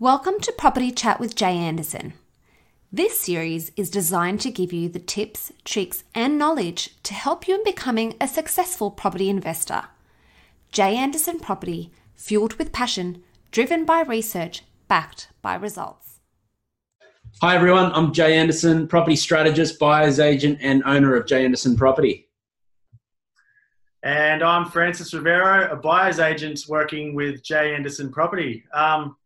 Welcome to Property Chat with Jay Anderson. This series is designed to give you the tips, tricks, and knowledge to help you in becoming a successful property investor. Jay Anderson Property, fueled with passion, driven by research, backed by results. Hi everyone, I'm Jay Anderson, property strategist, buyer's agent, and owner of Jay Anderson Property. And I'm Francis Rivero, a buyer's agent working with Jay Anderson Property. Um,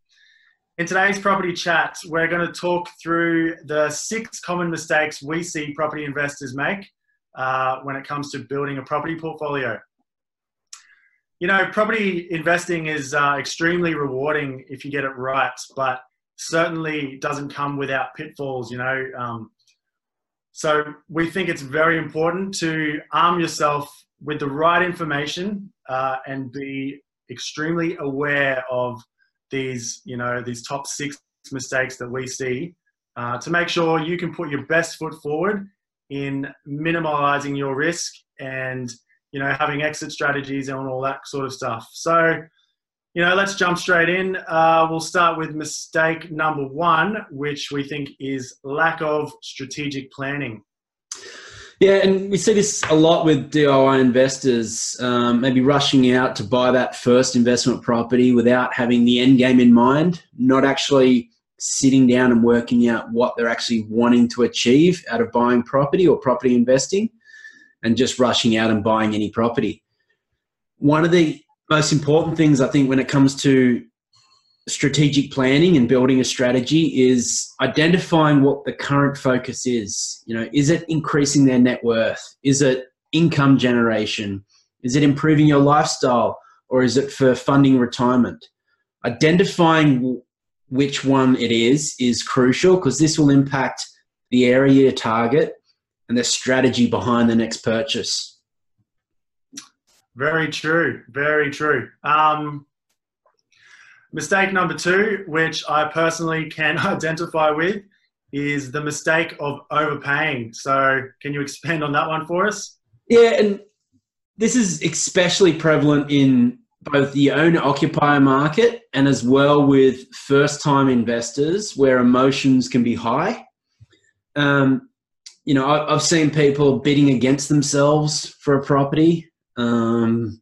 in today's property chat, we're going to talk through the six common mistakes we see property investors make uh, when it comes to building a property portfolio. You know, property investing is uh, extremely rewarding if you get it right, but certainly doesn't come without pitfalls, you know. Um, so we think it's very important to arm yourself with the right information uh, and be extremely aware of these, you know, these top six mistakes that we see uh, to make sure you can put your best foot forward in minimizing your risk and, you know, having exit strategies and all that sort of stuff. So, you know, let's jump straight in. Uh, we'll start with mistake number one, which we think is lack of strategic planning. Yeah, and we see this a lot with DIY investors, um, maybe rushing out to buy that first investment property without having the end game in mind, not actually sitting down and working out what they're actually wanting to achieve out of buying property or property investing, and just rushing out and buying any property. One of the most important things I think when it comes to strategic planning and building a strategy is identifying what the current focus is. You know, is it increasing their net worth? Is it income generation? Is it improving your lifestyle? Or is it for funding retirement? Identifying which one it is is crucial because this will impact the area you target and the strategy behind the next purchase. Very true. Very true. Um, Mistake number two, which I personally can identify with, is the mistake of overpaying. So, can you expand on that one for us? Yeah, and this is especially prevalent in both the owner occupier market and as well with first time investors where emotions can be high. Um, you know, I've seen people bidding against themselves for a property. Um,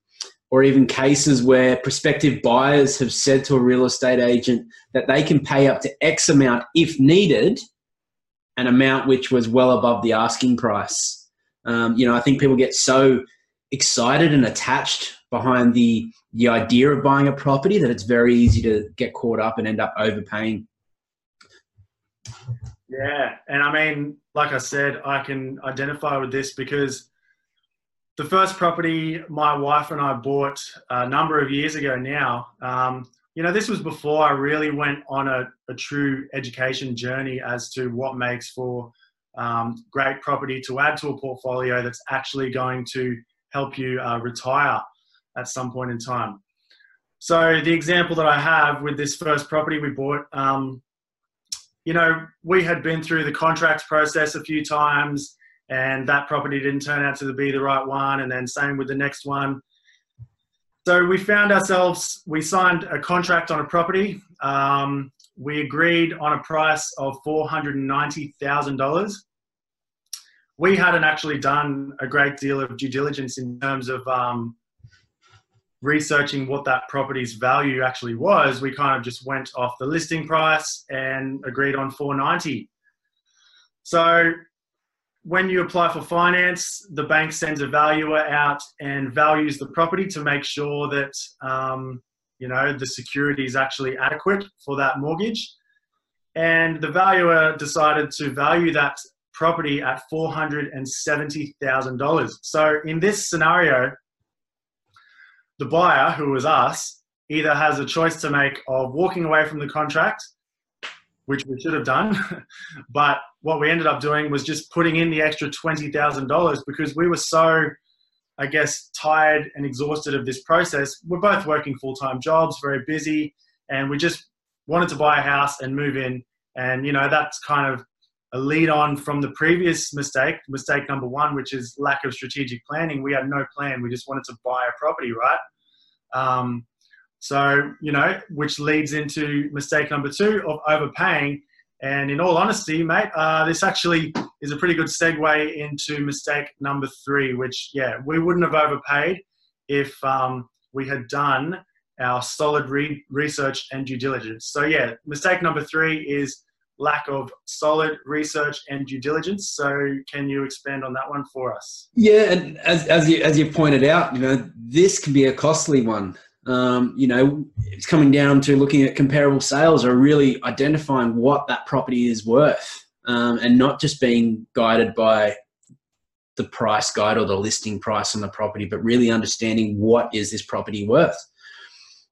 or even cases where prospective buyers have said to a real estate agent that they can pay up to X amount if needed, an amount which was well above the asking price. Um, you know, I think people get so excited and attached behind the the idea of buying a property that it's very easy to get caught up and end up overpaying. Yeah, and I mean, like I said, I can identify with this because the first property my wife and I bought a number of years ago now, um, you know, this was before I really went on a, a true education journey as to what makes for um, great property to add to a portfolio that's actually going to help you uh, retire at some point in time. So the example that I have with this first property we bought, um, you know, we had been through the contracts process a few times and that property didn't turn out to be the right one and then same with the next one. So we found ourselves we signed a contract on a property. Um, we agreed on a price of $490000 we hadn't actually done a great deal of due diligence in terms of um, researching what that property's value actually was. We kind of just went off the listing price and agreed on 490 so when you apply for finance, the bank sends a valuer out and values the property to make sure that um, you know the security is actually adequate for that mortgage. And the valuer decided to value that property at four hundred and seventy thousand dollars. So in this scenario, the buyer, who was us, either has a choice to make of walking away from the contract which we should have done. but what we ended up doing was just putting in the extra $20,000 because we were so, I guess, tired and exhausted of this process. We're both working full time jobs, very busy, and we just wanted to buy a house and move in. And, you know, that's kind of a lead on from the previous mistake, mistake number one, which is lack of strategic planning. We had no plan. We just wanted to buy a property, right? Um, So, you know, which leads into mistake number two of overpaying. And in all honesty, mate, uh, this actually is a pretty good segue into mistake number three, which, yeah, we wouldn't have overpaid if um, we had done our solid re- research and due diligence. So, yeah, mistake number three is lack of solid research and due diligence. So, can you expand on that one for us? Yeah, and as, as you as you pointed out, you know, this can be a costly one. Um, you know, it's coming down to looking at comparable sales or really identifying what that property is worth, um, and not just being guided by the price guide or the listing price on the property, but really understanding what is this property worth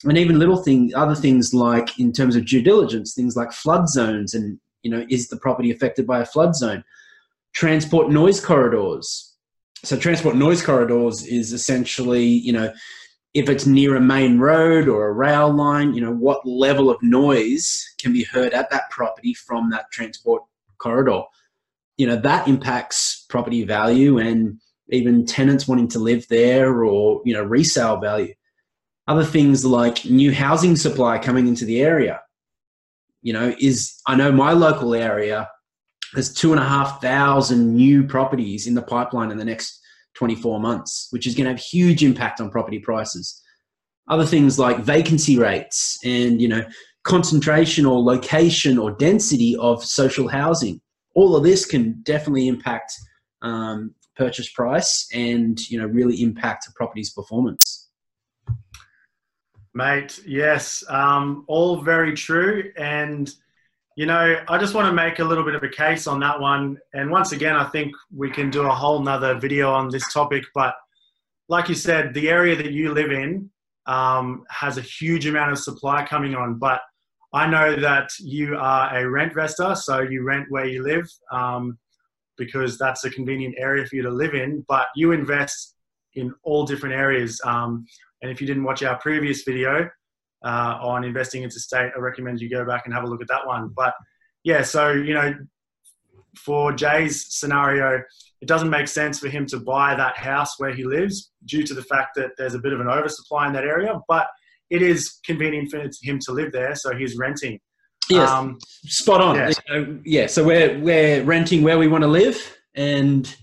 and even little things, other things like in terms of due diligence, things like flood zones, and you know, is the property affected by a flood zone? Transport noise corridors. So transport noise corridors is essentially, you know, if it's near a main road or a rail line, you know, what level of noise can be heard at that property from that transport corridor? You know, that impacts property value and even tenants wanting to live there or, you know, resale value other things like new housing supply coming into the area. You know, is I know my local area, there's two and a half thousand new properties in the pipeline in the next 24 months, which is going to have huge impact on property prices. Other things like vacancy rates and, you know, concentration or location or density of social housing. All of this can definitely impact um, purchase price and, you know, really impact a property's performance. Mate, yes, um, all very true. And, you know, I just want to make a little bit of a case on that one. And once again, I think we can do a whole nother video on this topic. But like you said, the area that you live in um, has a huge amount of supply coming on. But I know that you are a rent investor, so you rent where you live um, because that's a convenient area for you to live in. But you invest in all different areas. Um, and if you didn't watch our previous video uh, on investing into state, I recommend you go back and have a look at that one. But yeah, so, you know, for Jay's scenario, it doesn't make sense for him to buy that house where he lives due to the fact that there's a bit of an oversupply in that area. But it is convenient for him to live there, so he's renting. Yes, um, spot on. Yeah. yeah, so we're we're renting where we want to live, and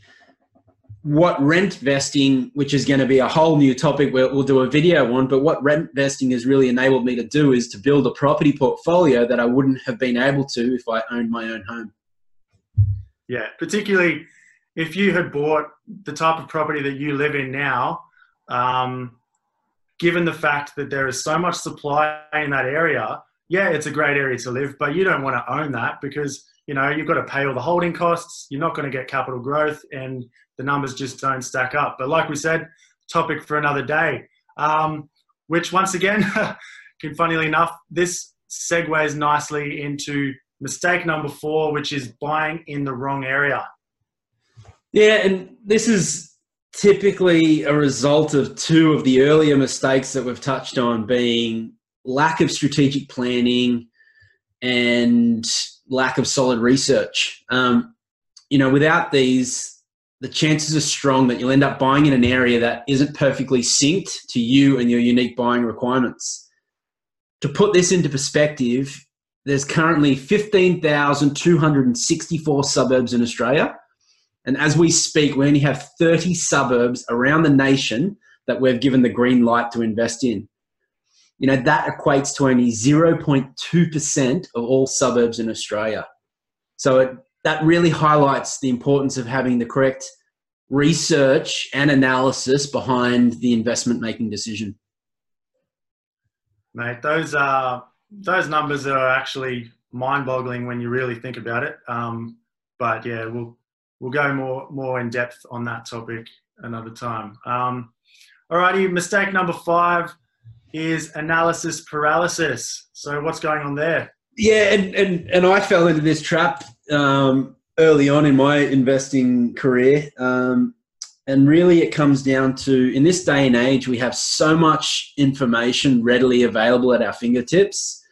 what rentvesting, which is going to be a whole new topic we'll do a video on, but what rentvesting has really enabled me to do is to build a property portfolio that I wouldn't have been able to if I owned my own home. Yeah, particularly if you had bought the type of property that you live in now, um, given the fact that there is so much supply in that area, yeah, it's a great area to live, but you don't want to own that because you know you've got to pay all the holding costs. You're not going to get capital growth, and the numbers just don't stack up. But like we said, topic for another day. Um, which once again, funnily enough, this segues nicely into mistake number four, which is buying in the wrong area. Yeah, and this is typically a result of two of the earlier mistakes that we've touched on being lack of strategic planning and lack of solid research. Um, you know, without these, the chances are strong that you'll end up buying in an area that isn't perfectly synced to you and your unique buying requirements. To put this into perspective, there's currently 15,264 suburbs in Australia. And as we speak, we only have 30 suburbs around the nation that we've given the green light to invest in. You know, that equates to only 0.2% of all suburbs in Australia. So it that really highlights the importance of having the correct research and analysis behind the investment making decision. Mate, those are those numbers are actually mind-boggling when you really think about it. Um, but yeah, we'll we'll go more more in depth on that topic another time. Um, alrighty, mistake number five is analysis paralysis. So what's going on there? Yeah, and and, and I fell into this trap um, early on in my investing career. Um, and really, it comes down to in this day and age, we have so much information readily available at our fingertips.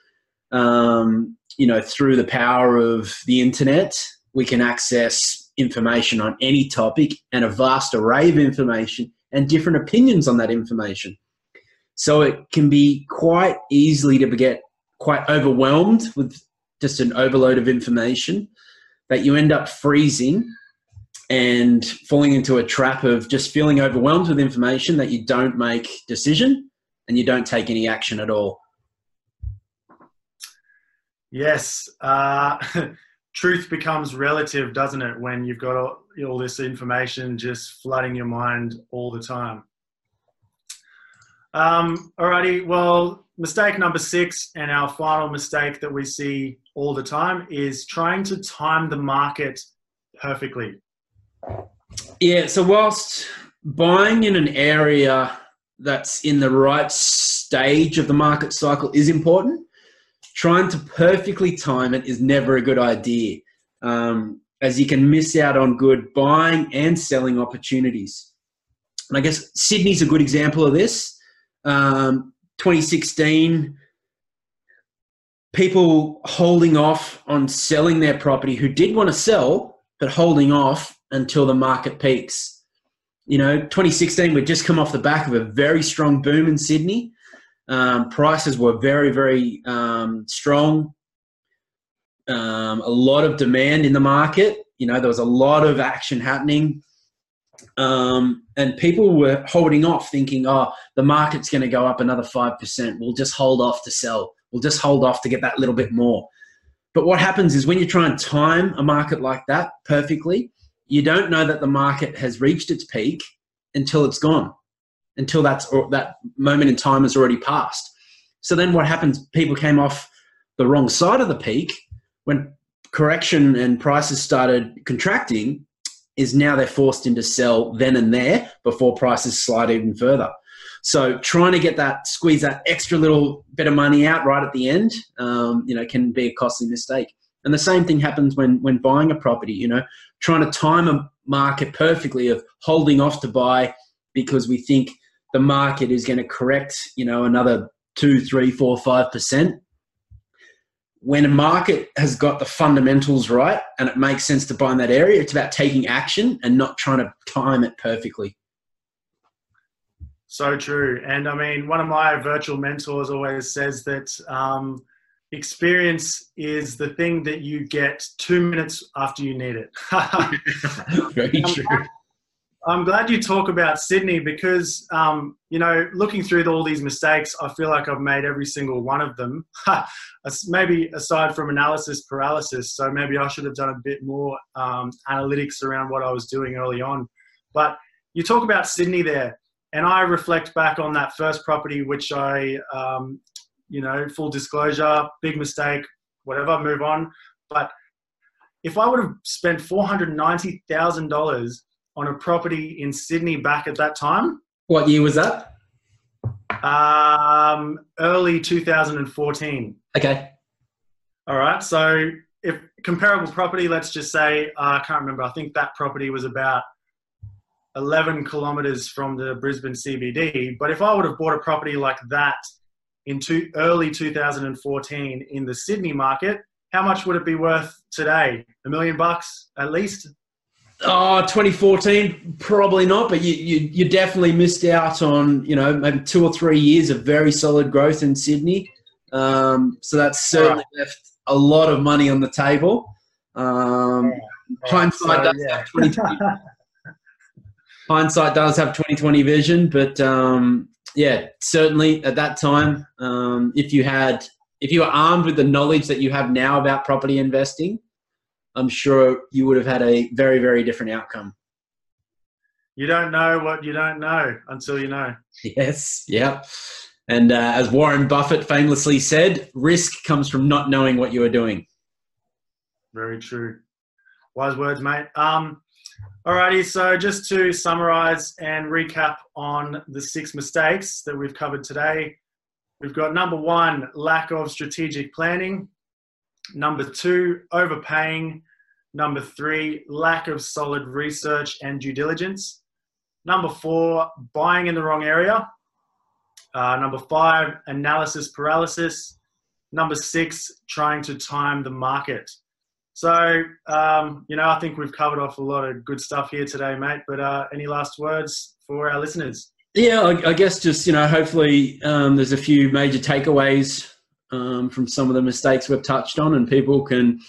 Um, you know, through the power of the internet, we can access information on any topic and a vast array of information and different opinions on that information. So it can be quite easily to get quite overwhelmed with just an overload of information that you end up freezing and falling into a trap of just feeling overwhelmed with information that you don't make decision and you don't take any action at all. Yes. Uh, truth becomes relative, doesn't it, when you've got all, all this information just flooding your mind all the time? Um, alrighty, well, mistake number six, and our final mistake that we see all the time is trying to time the market perfectly. Yeah, so whilst buying in an area that's in the right stage of the market cycle is important, trying to perfectly time it is never a good idea, um, as you can miss out on good buying and selling opportunities. And I guess Sydney's a good example of this. Um, 2016, people holding off on selling their property who did want to sell, but holding off until the market peaks. You know, 2016, we'd just come off the back of a very strong boom in Sydney. Um, prices were very, very um, strong. Um, a lot of demand in the market. You know, there was a lot of action happening. Um, and people were holding off, thinking, oh, the market's going to go up another 5%. We'll just hold off to sell. We'll just hold off to get that little bit more. But what happens is when you try and time a market like that perfectly, you don't know that the market has reached its peak until it's gone until that's that moment in time has already passed. So then what happens? People came off the wrong side of the peak when correction and prices started contracting. Is now they're forced into sell then and there before prices slide even further. So trying to get that squeeze that extra little bit of money out right at the end, um, you know, can be a costly mistake. And the same thing happens when when buying a property. You know, trying to time a market perfectly of holding off to buy because we think the market is going to correct, you know, another two, three, four, five percent. When a market has got the fundamentals right and it makes sense to buy in that area, it's about taking action and not trying to time it perfectly. So true. And I mean, one of my virtual mentors always says that um, experience is the thing that you get two minutes after you need it. Very true. I'm glad you talk about Sydney because, um, you know, looking through all these mistakes, I feel like I've made every single one of them. maybe aside from analysis paralysis, so maybe I should have done a bit more um, analytics around what I was doing early on. But you talk about Sydney there, and I reflect back on that first property, which I, um, you know, full disclosure, big mistake, whatever, move on. But if I would have spent four hundred ninety thousand dollars on a property in Sydney back at that time. What year was that? Um, early 2014. Okay. All right. So if comparable property, let's just say uh, I can't remember. I think that property was about 11 kilometers from the Brisbane CBD. But if I would have bought a property like that in two, early 2014 in the Sydney market, how much would it be worth today? A million bucks at least? Oh, 2014, probably not, but you, you, you definitely missed out on, you know, maybe two or three years of very solid growth in Sydney. Um, so that's certainly right. left a lot of money on the table. Um, hindsight, so, does yeah. have 2020, hindsight does have 2020 vision, but um, yeah, certainly at that time, um, if you had, if you were armed with the knowledge that you have now about property investing, I'm sure you would have had a very, very different outcome. You don't know what you don't know until you know. Yes, yeah. And uh, as Warren Buffett famously said, risk comes from not knowing what you are doing. Very true. Wise words, mate. Um, alrighty, so just to summarize and recap on the six mistakes that we've covered today, we've got number one, lack of strategic planning. Number two, overpaying. Number three, lack of solid research and due diligence. Number four, buying in the wrong area. Uh, number five, analysis paralysis. Number six, trying to time the market. So, um, you know, I think we've covered off a lot of good stuff here today, mate. But uh, any last words for our listeners? yeah, I, I, guess just you know, hopefully um, there's a few major takeaways um, from some of the mistakes we've touched on, and people can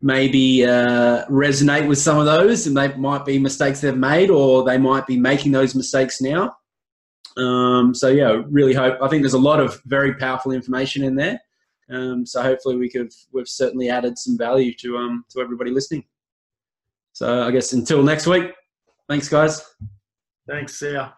maybe uh, resonate with some of those, and they might be mistakes they've made, or they might be making those mistakes now. Um, so yeah, really hope. I think there's a lot of very powerful information in there. Um, so hopefully we could we've certainly added some value to um to everybody listening. So I guess until next week. Thanks, guys. Thanks. See ya.